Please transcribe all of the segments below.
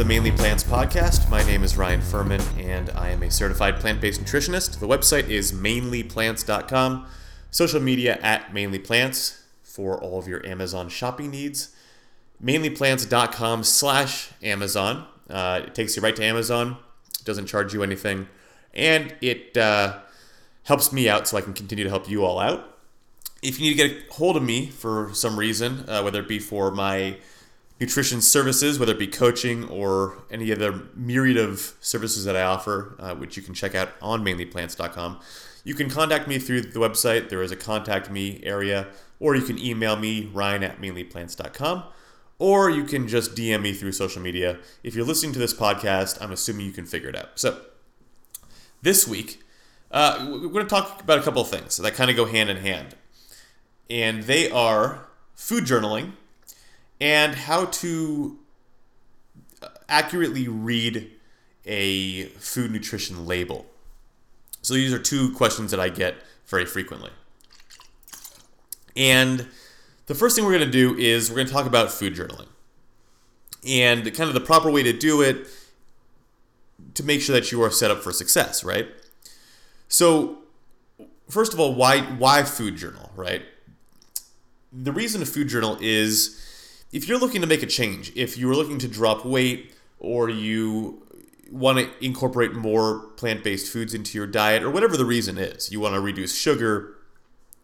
The Mainly Plants podcast. My name is Ryan Furman, and I am a certified plant based nutritionist. The website is mainlyplants.com, social media at mainlyplants for all of your Amazon shopping needs. Mainlyplants.com slash Amazon. Uh, it takes you right to Amazon, it doesn't charge you anything, and it uh, helps me out so I can continue to help you all out. If you need to get a hold of me for some reason, uh, whether it be for my nutrition services, whether it be coaching or any other myriad of services that I offer, uh, which you can check out on mainlyplants.com. You can contact me through the website. There is a contact me area, or you can email me, ryan at mainlyplants.com, or you can just DM me through social media. If you're listening to this podcast, I'm assuming you can figure it out. So, this week, uh, we're going to talk about a couple of things that kind of go hand in hand. And they are food journaling and how to accurately read a food nutrition label. So these are two questions that I get very frequently. And the first thing we're going to do is we're going to talk about food journaling and kind of the proper way to do it to make sure that you are set up for success, right? So, first of all, why why food journal, right? The reason a food journal is if you're looking to make a change, if you're looking to drop weight or you want to incorporate more plant-based foods into your diet or whatever the reason is, you want to reduce sugar,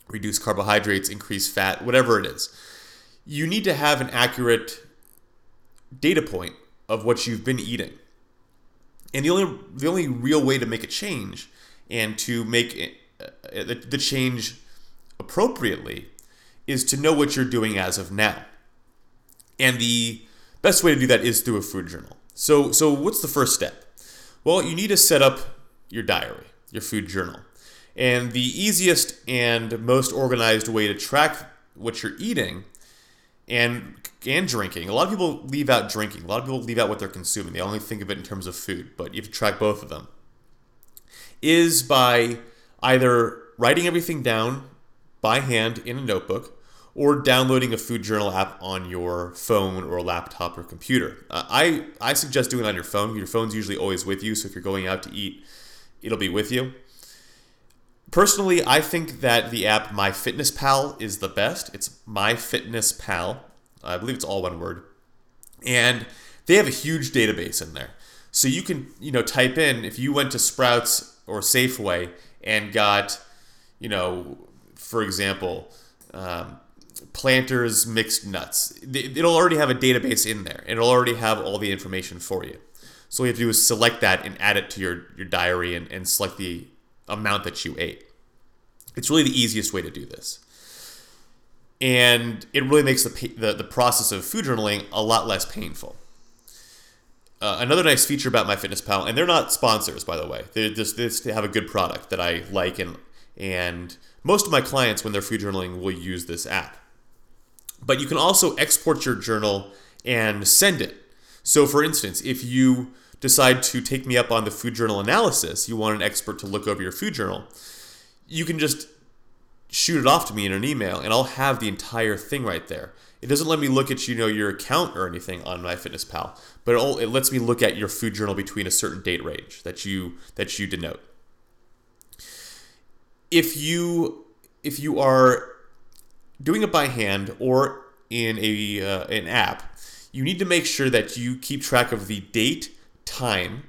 reduce carbohydrates, increase fat, whatever it is. You need to have an accurate data point of what you've been eating. And the only the only real way to make a change and to make it, uh, the change appropriately is to know what you're doing as of now. And the best way to do that is through a food journal. So, so what's the first step? Well, you need to set up your diary, your food journal. And the easiest and most organized way to track what you're eating and and drinking. A lot of people leave out drinking. A lot of people leave out what they're consuming. They only think of it in terms of food, but you have to track both of them. Is by either writing everything down by hand in a notebook or downloading a food journal app on your phone or laptop or computer. Uh, I, I suggest doing it on your phone. Your phone's usually always with you, so if you're going out to eat, it'll be with you. Personally, I think that the app MyFitnessPal is the best. It's MyFitnessPal. I believe it's all one word. And they have a huge database in there. So you can, you know, type in if you went to Sprouts or Safeway and got, you know, for example, um, planters mixed nuts. It'll already have a database in there. It'll already have all the information for you. So all you have to do is select that and add it to your, your diary and, and select the amount that you ate. It's really the easiest way to do this. And it really makes the, the, the process of food journaling a lot less painful. Uh, another nice feature about MyFitnessPal, and they're not sponsors, by the way. They just, they just have a good product that I like, and and most of my clients, when they're food journaling, will use this app. But you can also export your journal and send it. So, for instance, if you decide to take me up on the food journal analysis, you want an expert to look over your food journal, you can just shoot it off to me in an email and I'll have the entire thing right there. It doesn't let me look at you know your account or anything on MyFitnessPal, but it, it lets me look at your food journal between a certain date range that you that you denote. If you if you are doing it by hand or in a uh, an app, you need to make sure that you keep track of the date, time,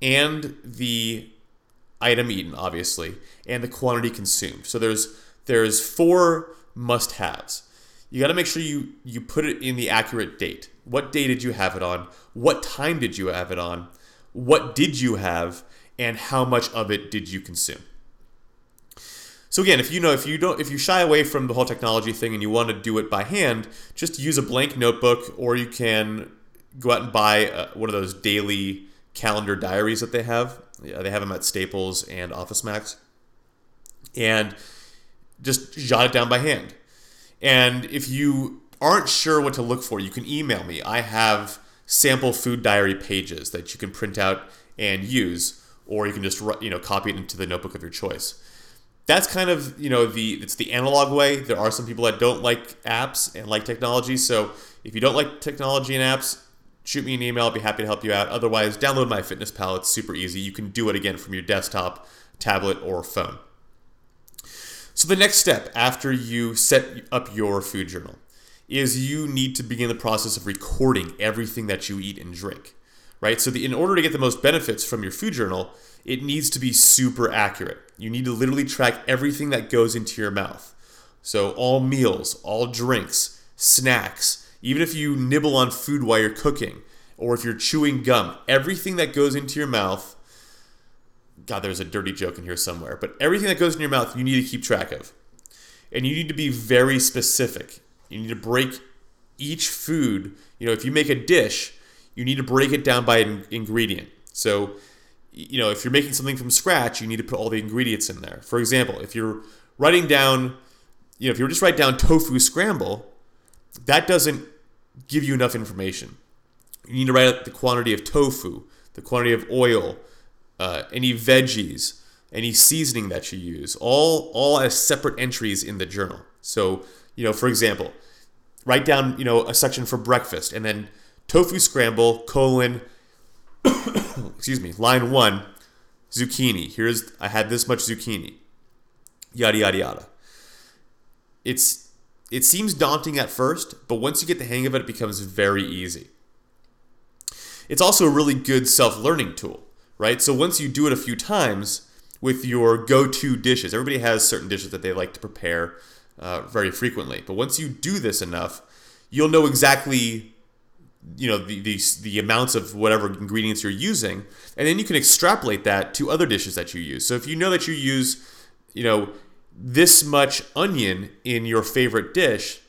and the item eaten, obviously, and the quantity consumed. So there's there's four must-haves. You got to make sure you you put it in the accurate date. What day did you have it on? What time did you have it on? What did you have? And how much of it did you consume? So again, if you know if you don't if you shy away from the whole technology thing and you want to do it by hand, just use a blank notebook, or you can go out and buy uh, one of those daily calendar diaries that they have. Yeah, they have them at Staples and Office Max, and just jot it down by hand. And if you aren't sure what to look for, you can email me. I have sample food diary pages that you can print out and use, or you can just you know copy it into the notebook of your choice that's kind of you know the it's the analog way. There are some people that don't like apps and like technology. So if you don't like technology and apps, shoot me an email. I'll be happy to help you out. Otherwise, download MyFitnessPal. It's super easy. You can do it again from your desktop, tablet, or phone. So, the next step after you set up your food journal is you need to begin the process of recording everything that you eat and drink, right? So, the, in order to get the most benefits from your food journal, it needs to be super accurate. You need to literally track everything that goes into your mouth. So, all meals, all drinks, snacks, even if you nibble on food while you're cooking, or if you're chewing gum, everything that goes into your mouth. God, there's a dirty joke in here somewhere, but everything that goes in your mouth, you need to keep track of. And you need to be very specific. You need to break each food. You know, if you make a dish, you need to break it down by an ingredient. So, you know, if you're making something from scratch, you need to put all the ingredients in there. For example, if you're writing down, you know, if you just write down tofu scramble, that doesn't give you enough information. You need to write out the quantity of tofu, the quantity of oil, uh, any veggies, any seasoning that you use, all all as separate entries in the journal. So, you know, for example, write down, you know, a section for breakfast and then tofu scramble colon excuse me, line one, zucchini. Here's I had this much zucchini. Yada yada yada. It's it seems daunting at first, but once you get the hang of it, it becomes very easy. It's also a really good self-learning tool, right? So once you do it a few times with your go-to dishes, everybody has certain dishes that they like to prepare uh, very frequently. But once you do this enough, you'll know exactly you know the, the the amounts of whatever ingredients you're using and then you can extrapolate that to other dishes that you use. So if you know that you use you know this much onion in your favorite dish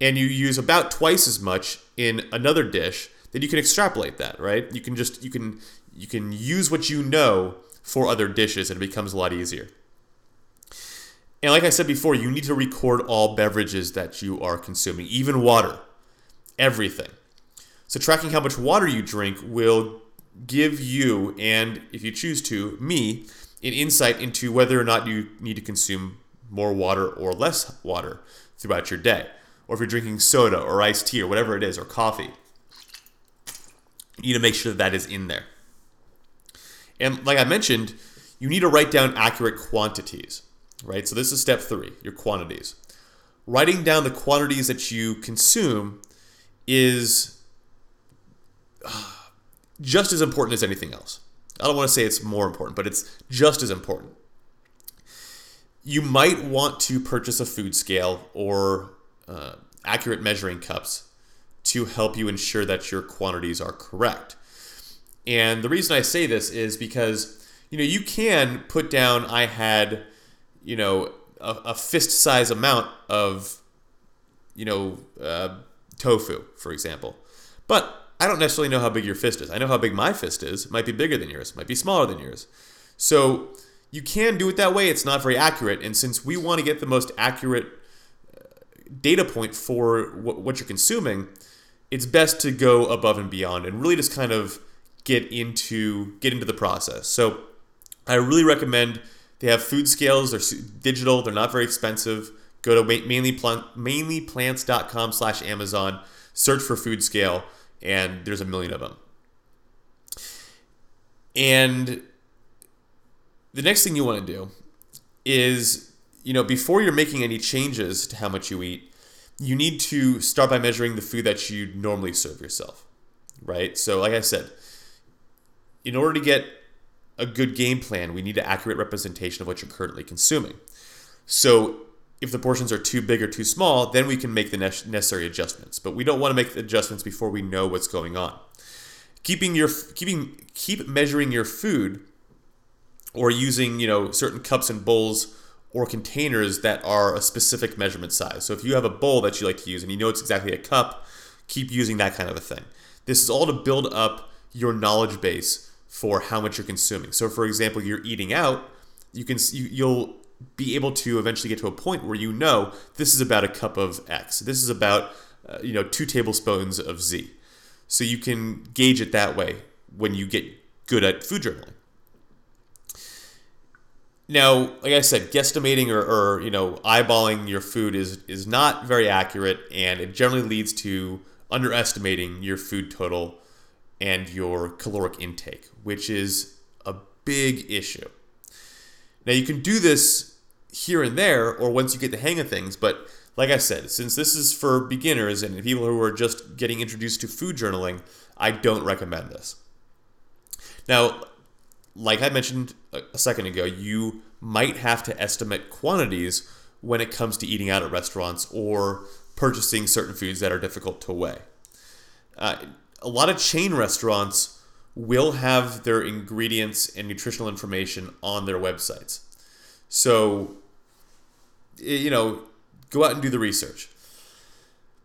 and you use about twice as much in another dish then you can extrapolate that right? You can just you can you can use what you know for other dishes and it becomes a lot easier. And like i said before you need to record all beverages that you are consuming even water everything so, tracking how much water you drink will give you, and if you choose to, me, an insight into whether or not you need to consume more water or less water throughout your day. Or if you're drinking soda or iced tea or whatever it is, or coffee, you need to make sure that, that is in there. And like I mentioned, you need to write down accurate quantities, right? So, this is step three your quantities. Writing down the quantities that you consume is just as important as anything else. I don't want to say it's more important, but it's just as important. You might want to purchase a food scale or uh, accurate measuring cups to help you ensure that your quantities are correct. And the reason I say this is because you know you can put down I had you know a, a fist size amount of you know uh, tofu, for example, but I don't necessarily know how big your fist is. I know how big my fist is. It might be bigger than yours, might be smaller than yours. So you can do it that way. It's not very accurate. And since we want to get the most accurate uh, data point for what you're consuming, it's best to go above and beyond and really just kind of get into get into the process. So I really recommend they have food scales. They're digital. They're not very expensive. Go to mainly mainlyplants.com slash Amazon. Search for food scale and there's a million of them. And the next thing you want to do is, you know, before you're making any changes to how much you eat, you need to start by measuring the food that you normally serve yourself, right? So, like I said, in order to get a good game plan, we need an accurate representation of what you're currently consuming. So, if the portions are too big or too small, then we can make the necessary adjustments. But we don't want to make the adjustments before we know what's going on. Keeping your keeping keep measuring your food or using, you know, certain cups and bowls or containers that are a specific measurement size. So if you have a bowl that you like to use and you know it's exactly a cup, keep using that kind of a thing. This is all to build up your knowledge base for how much you're consuming. So for example, you're eating out, you can you, you'll be able to eventually get to a point where you know this is about a cup of X. This is about uh, you know two tablespoons of Z. So you can gauge it that way when you get good at food journaling. Now, like I said, guesstimating or, or you know eyeballing your food is is not very accurate, and it generally leads to underestimating your food total and your caloric intake, which is a big issue. Now, you can do this here and there or once you get the hang of things, but like I said, since this is for beginners and people who are just getting introduced to food journaling, I don't recommend this. Now, like I mentioned a second ago, you might have to estimate quantities when it comes to eating out at restaurants or purchasing certain foods that are difficult to weigh. Uh, a lot of chain restaurants will have their ingredients and nutritional information on their websites. So, you know, go out and do the research.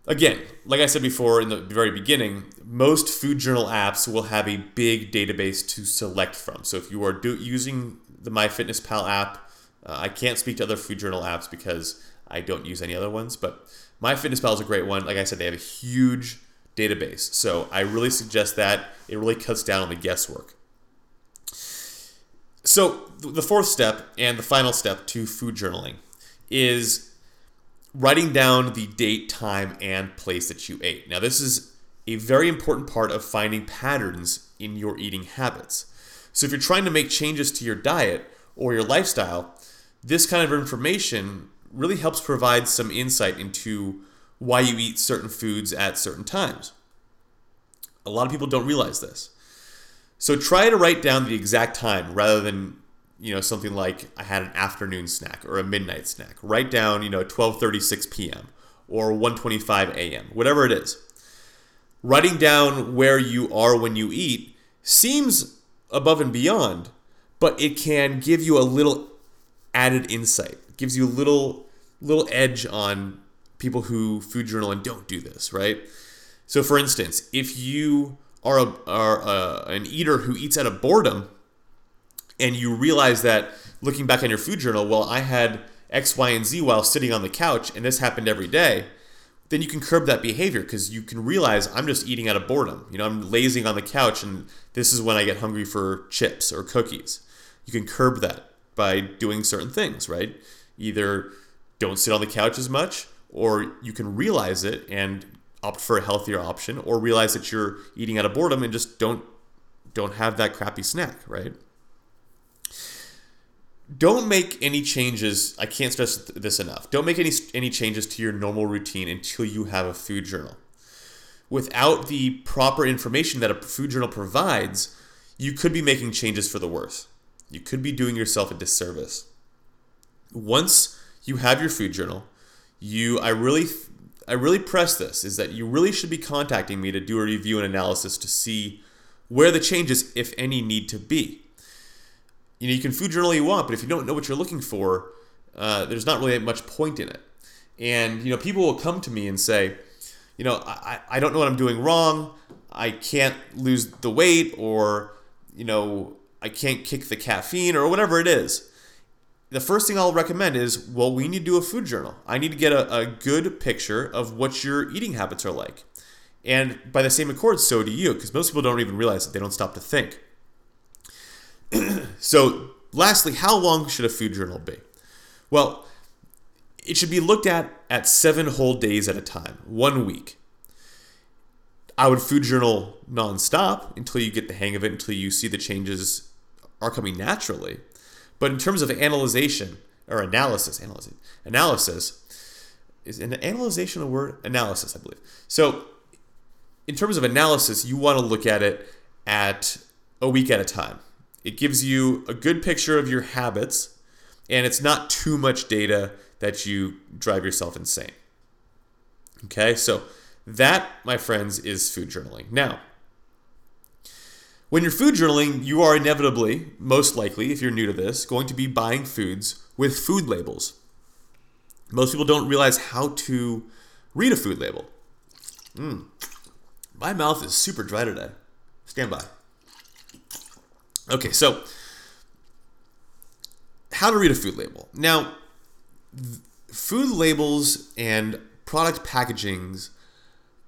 Again, like I said before in the very beginning, most food journal apps will have a big database to select from. So if you are do, using the MyFitnessPal app, uh, I can't speak to other food journal apps because I don't use any other ones, but MyFitnessPal is a great one. Like I said, they have a huge database. So I really suggest that. It really cuts down on the guesswork. So the fourth step and the final step to food journaling is writing down the date, time, and place that you ate. Now, this is a very important part of finding patterns in your eating habits. So, if you're trying to make changes to your diet or your lifestyle, this kind of information really helps provide some insight into why you eat certain foods at certain times. A lot of people don't realize this. So, try to write down the exact time rather than you know something like I had an afternoon snack or a midnight snack. Write down you know 12:36 p.m. or 1:25 a.m. whatever it is. Writing down where you are when you eat seems above and beyond, but it can give you a little added insight. It gives you a little little edge on people who food journal and don't do this, right? So for instance, if you are, a, are a, an eater who eats out of boredom, and you realize that looking back on your food journal, well, I had X, Y, and Z while sitting on the couch, and this happened every day, then you can curb that behavior because you can realize I'm just eating out of boredom. You know, I'm lazing on the couch, and this is when I get hungry for chips or cookies. You can curb that by doing certain things, right? Either don't sit on the couch as much, or you can realize it and opt for a healthier option, or realize that you're eating out of boredom and just don't don't have that crappy snack, right? Don't make any changes. I can't stress this enough. Don't make any any changes to your normal routine until you have a food journal. Without the proper information that a food journal provides, you could be making changes for the worse. You could be doing yourself a disservice. Once you have your food journal, you I really I really press this is that you really should be contacting me to do a review and analysis to see where the changes if any need to be you know, you can food journal all you want, but if you don't know what you're looking for, uh, there's not really much point in it. And you know, people will come to me and say, you know, I, I don't know what I'm doing wrong. I can't lose the weight, or you know, I can't kick the caffeine, or whatever it is. The first thing I'll recommend is, well, we need to do a food journal. I need to get a, a good picture of what your eating habits are like. And by the same accord, so do you, because most people don't even realize that they don't stop to think. so, lastly, how long should a food journal be? Well, it should be looked at at seven whole days at a time, one week. I would food journal nonstop until you get the hang of it, until you see the changes are coming naturally. But in terms of analyzation or analysis, analysis, analysis is an analyzation a word? Analysis, I believe. So, in terms of analysis, you want to look at it at a week at a time. It gives you a good picture of your habits, and it's not too much data that you drive yourself insane. Okay, so that, my friends, is food journaling. Now, when you're food journaling, you are inevitably, most likely, if you're new to this, going to be buying foods with food labels. Most people don't realize how to read a food label. Mm. My mouth is super dry today. Stand by. Okay, so how to read a food label. Now, food labels and product packagings,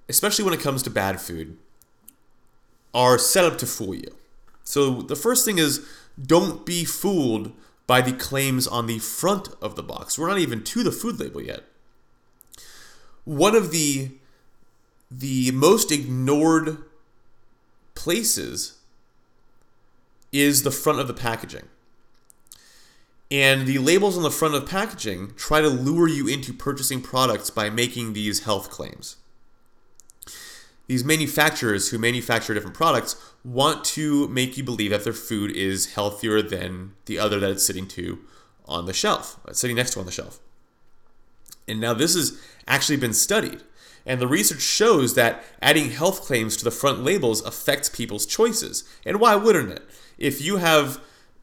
especially when it comes to bad food, are set up to fool you. So the first thing is don't be fooled by the claims on the front of the box. We're not even to the food label yet. One of the the most ignored places is the front of the packaging. And the labels on the front of packaging try to lure you into purchasing products by making these health claims. These manufacturers who manufacture different products want to make you believe that their food is healthier than the other that it's sitting to on the shelf, uh, sitting next to on the shelf. And now this has actually been studied. And the research shows that adding health claims to the front labels affects people's choices. And why wouldn't it? If you have,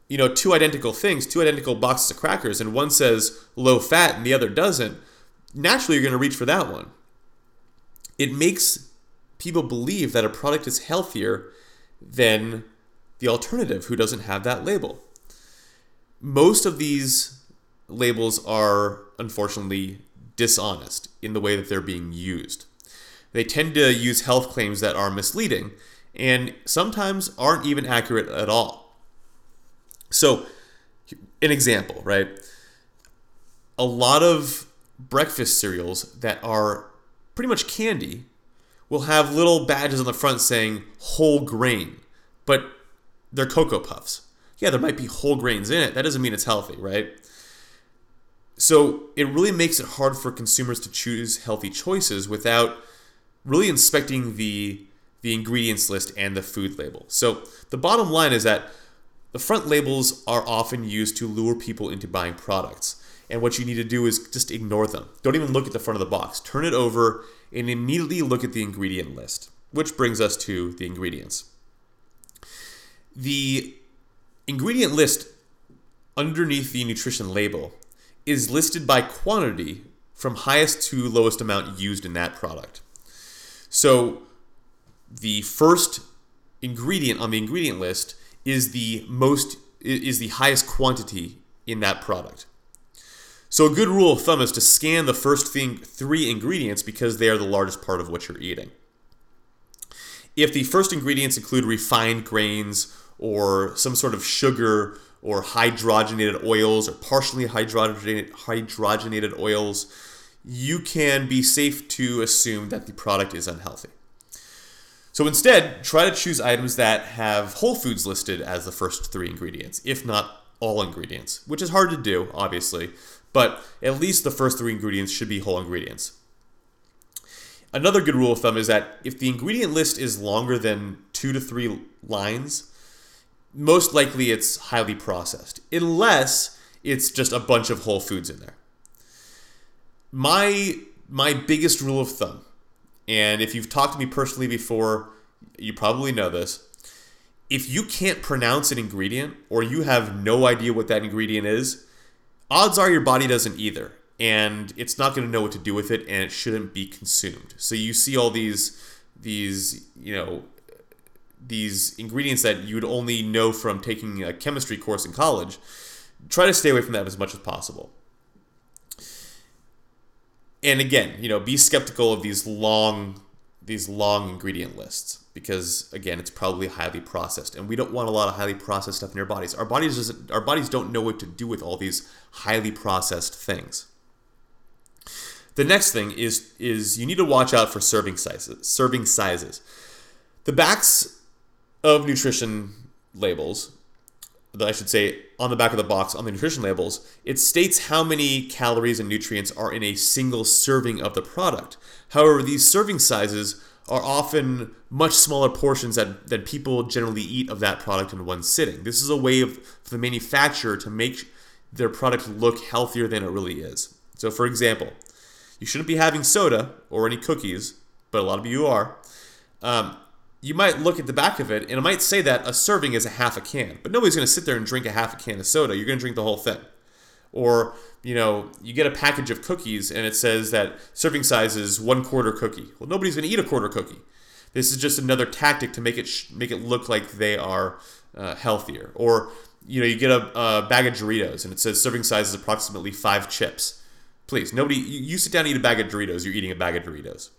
you know, two identical things, two identical boxes of crackers, and one says low fat and the other doesn't, naturally you're going to reach for that one. It makes people believe that a product is healthier than the alternative who doesn't have that label. Most of these labels are unfortunately dishonest in the way that they're being used. They tend to use health claims that are misleading and sometimes aren't even accurate at all. So, an example, right? A lot of breakfast cereals that are pretty much candy will have little badges on the front saying whole grain, but they're Cocoa Puffs. Yeah, there might be whole grains in it. That doesn't mean it's healthy, right? So it really makes it hard for consumers to choose healthy choices without really inspecting the the ingredients list and the food label. So the bottom line is that the front labels are often used to lure people into buying products. And what you need to do is just ignore them. Don't even look at the front of the box. Turn it over and immediately look at the ingredient list, which brings us to the ingredients. The ingredient list underneath the nutrition label is listed by quantity from highest to lowest amount used in that product. So the first ingredient on the ingredient list is the most is the highest quantity in that product. So a good rule of thumb is to scan the first thing, three ingredients because they are the largest part of what you're eating. If the first ingredients include refined grains or some sort of sugar or hydrogenated oils or partially hydrogenated, hydrogenated oils, you can be safe to assume that the product is unhealthy. So instead, try to choose items that have whole foods listed as the first three ingredients, if not all ingredients, which is hard to do, obviously, but at least the first three ingredients should be whole ingredients. Another good rule of thumb is that if the ingredient list is longer than two to three lines, most likely it's highly processed, unless it's just a bunch of whole foods in there. My my biggest rule of thumb, and if you've talked to me personally before, you probably know this. If you can't pronounce an ingredient or you have no idea what that ingredient is, odds are your body doesn't either. And it's not going to know what to do with it and it shouldn't be consumed. So you see all these these, you know, these ingredients that you would only know from taking a chemistry course in college, try to stay away from that as much as possible. And again, you know, be skeptical of these long these long ingredient lists because again, it's probably highly processed and we don't want a lot of highly processed stuff in our bodies. Our bodies just, our bodies don't know what to do with all these highly processed things. The next thing is is you need to watch out for serving sizes. Serving sizes. The backs of nutrition labels, that I should say on the back of the box on the nutrition labels, it states how many calories and nutrients are in a single serving of the product. However, these serving sizes are often much smaller portions that, that people generally eat of that product in one sitting. This is a way of, for the manufacturer to make their product look healthier than it really is. So, for example, you shouldn't be having soda or any cookies, but a lot of you are. Um, you might look at the back of it and it might say that a serving is a half a can, but nobody's going to sit there and drink a half a can of soda. You're going to drink the whole thing. Or, you know, you get a package of cookies and it says that serving size is one quarter cookie. Well, nobody's going to eat a quarter cookie. This is just another tactic to make it sh- make it look like they are uh, healthier. Or, you know, you get a, a, bag of Doritos and it says serving size is approximately five chips. Please, nobody, you, you sit down and eat a bag of Doritos, you're eating a bag of Doritos.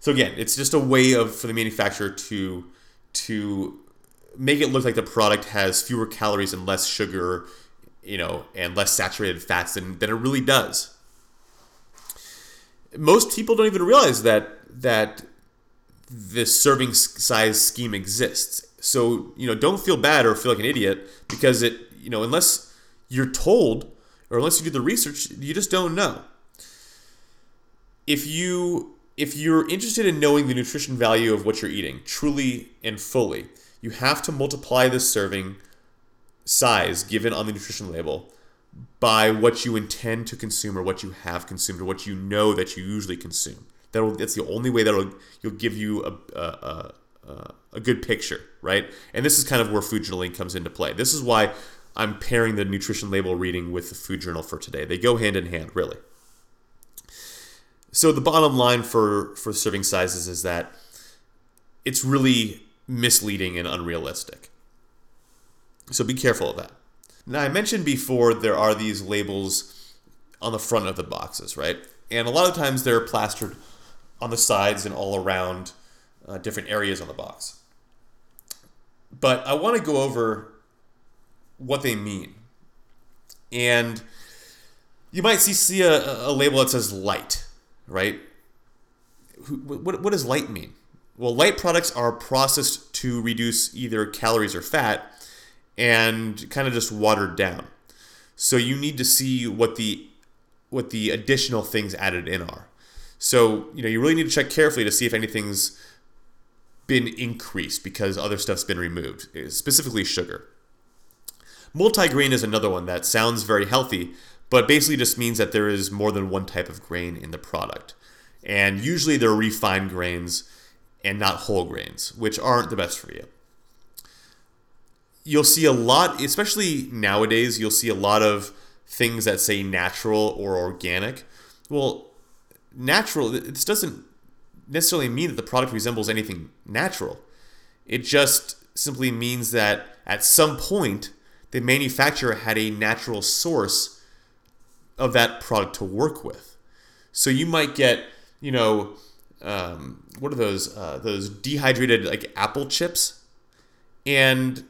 So again, it's just a way of for the manufacturer to to make it look like the product has fewer calories and less sugar, you know, and less saturated fats than, than it really does. Most people don't even realize that that this serving size scheme exists. So, you know, don't feel bad or feel like an idiot because it, you know, unless you're told or unless you do the research, you just don't know. If you if you're interested in knowing the nutrition value of what you're eating truly and fully, you have to multiply the serving size given on the nutrition label by what you intend to consume or what you have consumed or what you know that you usually consume. That'll, that's the only way that'll you'll give you a, a, a, a good picture, right? And this is kind of where food journaling comes into play. This is why I'm pairing the nutrition label reading with the food journal for today. They go hand in hand, really. So the bottom line for for serving sizes is that it's really misleading and unrealistic. So be careful of that. Now I mentioned before there are these labels on the front of the boxes, right? And a lot of times they're plastered on the sides and all around uh, different areas on the box. But I want to go over what they mean. And you might see, see a, a label that says light, right? What, what does light mean? Well, light products are processed to reduce either calories or fat and kind of just watered down. So you need to see what the what the additional things added in are. So, you know, you really need to check carefully to see if anything's been increased because other stuff's been removed, specifically sugar. Multigrain is another one that sounds very healthy, but basically just means that there is more than one type of grain in the product. And usually they're refined grains and not whole grains, which aren't the best for you. You'll see a lot, especially nowadays, you'll see a lot of things that say natural or organic. Well, natural, this doesn't necessarily mean that the product resembles anything natural. It just simply means that at some point, the manufacturer had a natural source of that product to work with. So you might get, you know, um, what are those? Uh, those dehydrated like apple chips, and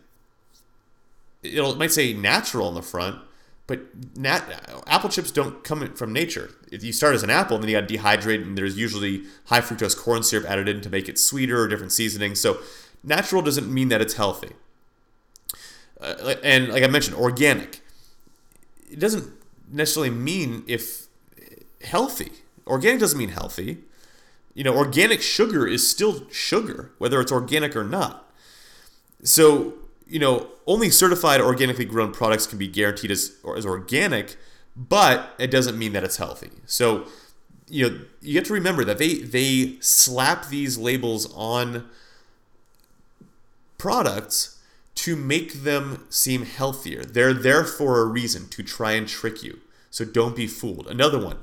it'll, it might say natural on the front, but nat- apple chips don't come from nature. If you start as an apple, and then you got to dehydrate, and there's usually high fructose corn syrup added in to make it sweeter or different seasonings. So natural doesn't mean that it's healthy. Uh, and like I mentioned, organic. It doesn't necessarily mean if healthy. Organic doesn't mean healthy. You know, organic sugar is still sugar, whether it's organic or not. So you know, only certified organically grown products can be guaranteed as, as organic, but it doesn't mean that it's healthy. So, you know, you have to remember that they they slap these labels on products to make them seem healthier. They're there for a reason to try and trick you. So don't be fooled. Another one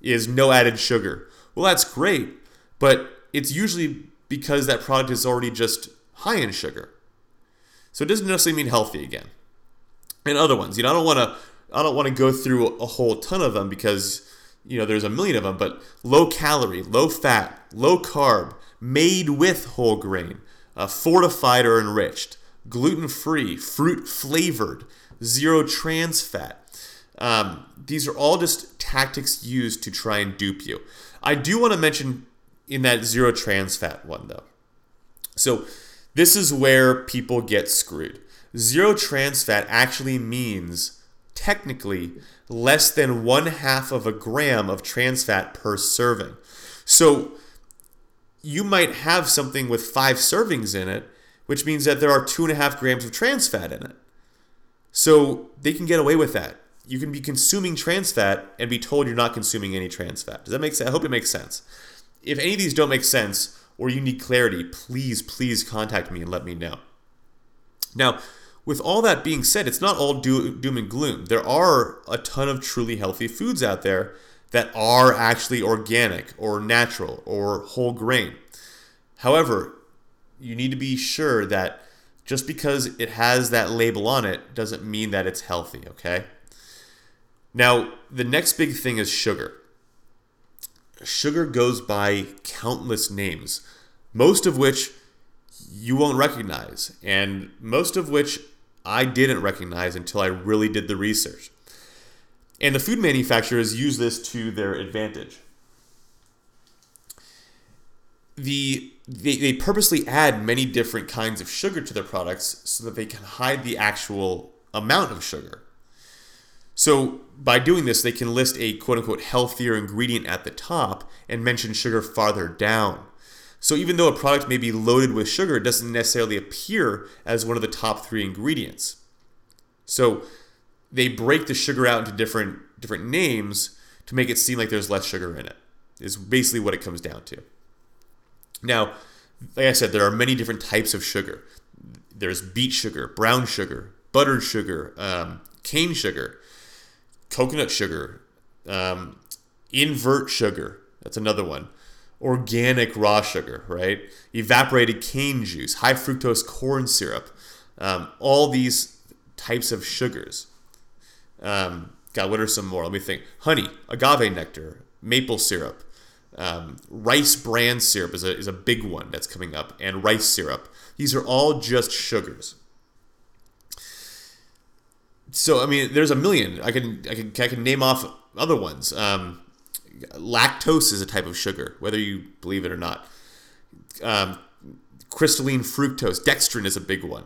is no added sugar. Well, that's great, but it's usually because that product is already just high in sugar. So it doesn't necessarily mean healthy again. And other ones, you know, I don't want to I don't want to go through a whole ton of them because you know there's a million of them, but low calorie, low fat, low carb, made with whole grain, uh, fortified or enriched, gluten free, fruit flavored, zero trans fat. Um, these are all just tactics used to try and dupe you. I do want to mention in that zero trans fat one though. So this is where people get screwed. Zero trans fat actually means, technically, less than one half of a gram of trans fat per serving. So you might have something with five servings in it, which means that there are two and a half grams of trans fat in it. So they can get away with that. You can be consuming trans fat and be told you're not consuming any trans fat. Does that make sense? I hope it makes sense. If any of these don't make sense, or you need clarity, please, please contact me and let me know. Now, with all that being said, it's not all doom and gloom. There are a ton of truly healthy foods out there that are actually organic or natural or whole grain. However, you need to be sure that just because it has that label on it doesn't mean that it's healthy, okay? Now, the next big thing is sugar sugar goes by countless names, most of which you won't recognize, and most of which I didn't recognize until I really did the research. And the food manufacturers use this to their advantage. the they, they purposely add many different kinds of sugar to their products so that they can hide the actual amount of sugar. So by doing this, they can list a quote unquote healthier ingredient at the top and mention sugar farther down. So even though a product may be loaded with sugar, it doesn't necessarily appear as one of the top three ingredients. So they break the sugar out into different different names to make it seem like there's less sugar in it. Is basically what it comes down to. Now, like I said, there are many different types of sugar. There's beet sugar, brown sugar, buttered sugar, um, cane sugar, coconut sugar, um, invert sugar. That's another one. Organic raw sugar, right? Evaporated cane juice, high fructose corn syrup. Um, all these types of sugars. Um, God, what are some more? Let me think. Honey, agave nectar, maple syrup, um, rice bran syrup is a, is a big one that's coming up, and rice syrup. These are all just sugars. So I mean, there's a million. I can I can I can name off other ones. Um, lactose is a type of sugar, whether you believe it or not. Um, crystalline fructose, dextrin is a big one.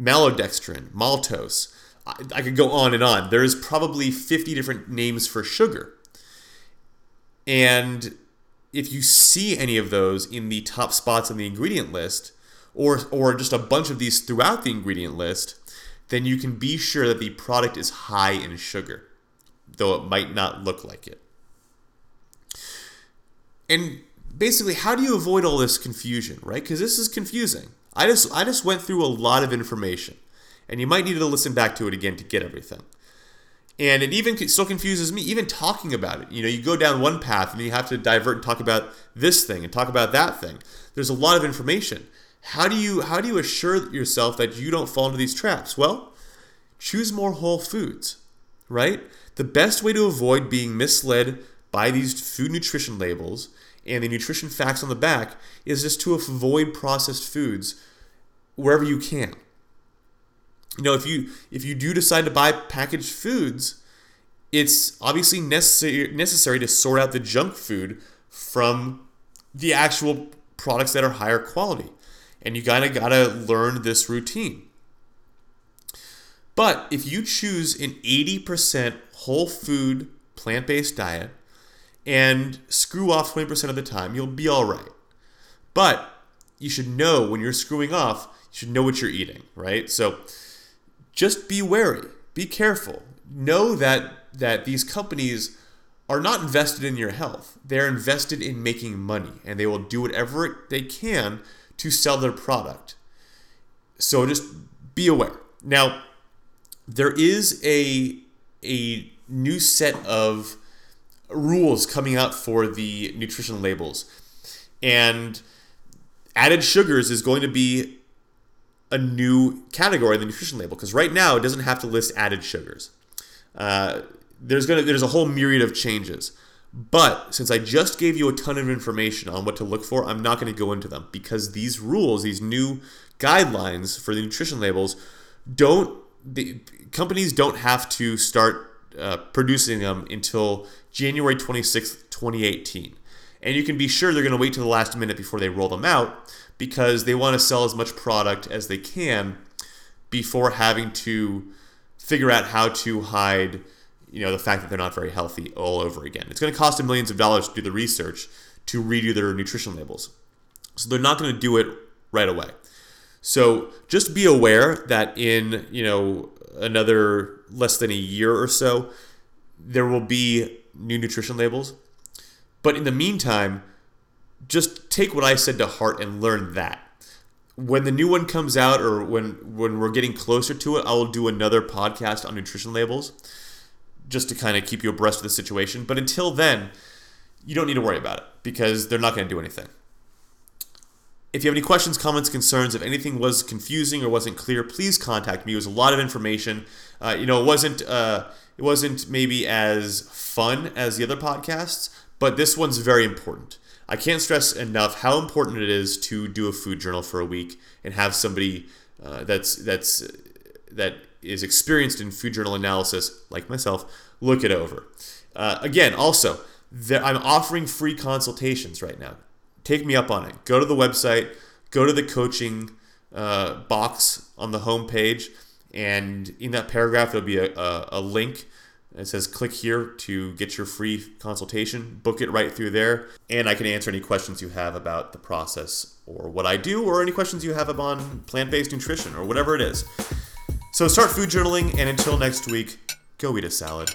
Maltodextrin, maltose. I, I could go on and on. There is probably 50 different names for sugar. And if you see any of those in the top spots on the ingredient list, or, or just a bunch of these throughout the ingredient list, then you can be sure that the product is high in sugar, though it might not look like it. And basically, how do you avoid all this confusion, right? Because this is confusing. I just I just went through a lot of information, and you might need to listen back to it again to get everything. And it even still confuses me, even talking about it. You know, you go down one path and you have to divert and talk about this thing and talk about that thing. There's a lot of information. How do you how do you assure yourself that you don't fall into these traps? Well, choose more whole foods, right? The best way to avoid being misled by these food nutrition labels and the nutrition facts on the back is just to avoid processed foods wherever you can you know if you if you do decide to buy packaged foods it's obviously necessary necessary to sort out the junk food from the actual products that are higher quality. And you kind of got to learn this routine. But if you choose an 80% whole food plant-based diet and screw off 20% of the time you'll be all right. But you should know when you're screwing off you should know what you're eating right? So just be wary, be careful. Know that that these companies are not invested in your health. They're invested in making money and they will do whatever they can to sell their product. So just be aware. Now, there is a a new set of rules coming out for the nutrition labels. And added sugars is going to be a new category in the nutrition label because right now it doesn't have to list added sugars. Uh, there's gonna there's a whole myriad of changes. But since I just gave you a ton of information on what to look for, I'm not going to go into them because these rules, these new guidelines for the nutrition labels, don't the companies don't have to start uh, producing them until January 26th, 2018. And you can be sure they're going to wait to the last minute before they roll them out because they want to sell as much product as they can before having to figure out how to hide you know the fact that they're not very healthy all over again. It's going to cost them millions of dollars to do the research to redo their nutrition labels. So they're not going to do it right away. So just be aware that in, you know, another less than a year or so there will be new nutrition labels. But in the meantime, just take what I said to heart and learn that. When the new one comes out or when when we're getting closer to it, I will do another podcast on nutrition labels just to kind of keep you abreast of the situation. But until then, you don't need to worry about it because they're not going to do anything. If you have any questions, comments, concerns, if anything was confusing or wasn't clear, please contact me. It was a lot of information. Uh, you know, it wasn't uh, it wasn't maybe as fun as the other podcasts, but this one's very important. I can't stress enough how important it is to do a food journal for a week and have somebody uh, that's that's that is experienced in food journal analysis, like myself, look it over. Uh, again, also, I'm offering free consultations right now. take me up on it. Go to the website, go to the coaching uh, box on the homepage, and in that paragraph, there'll be a, a, a link. It says click here to get your free consultation. Book it right through there, and I can answer any questions you have about the process or what I do, or any questions you have on plant based nutrition or whatever it is. So start food journaling, and until next week, go eat a salad.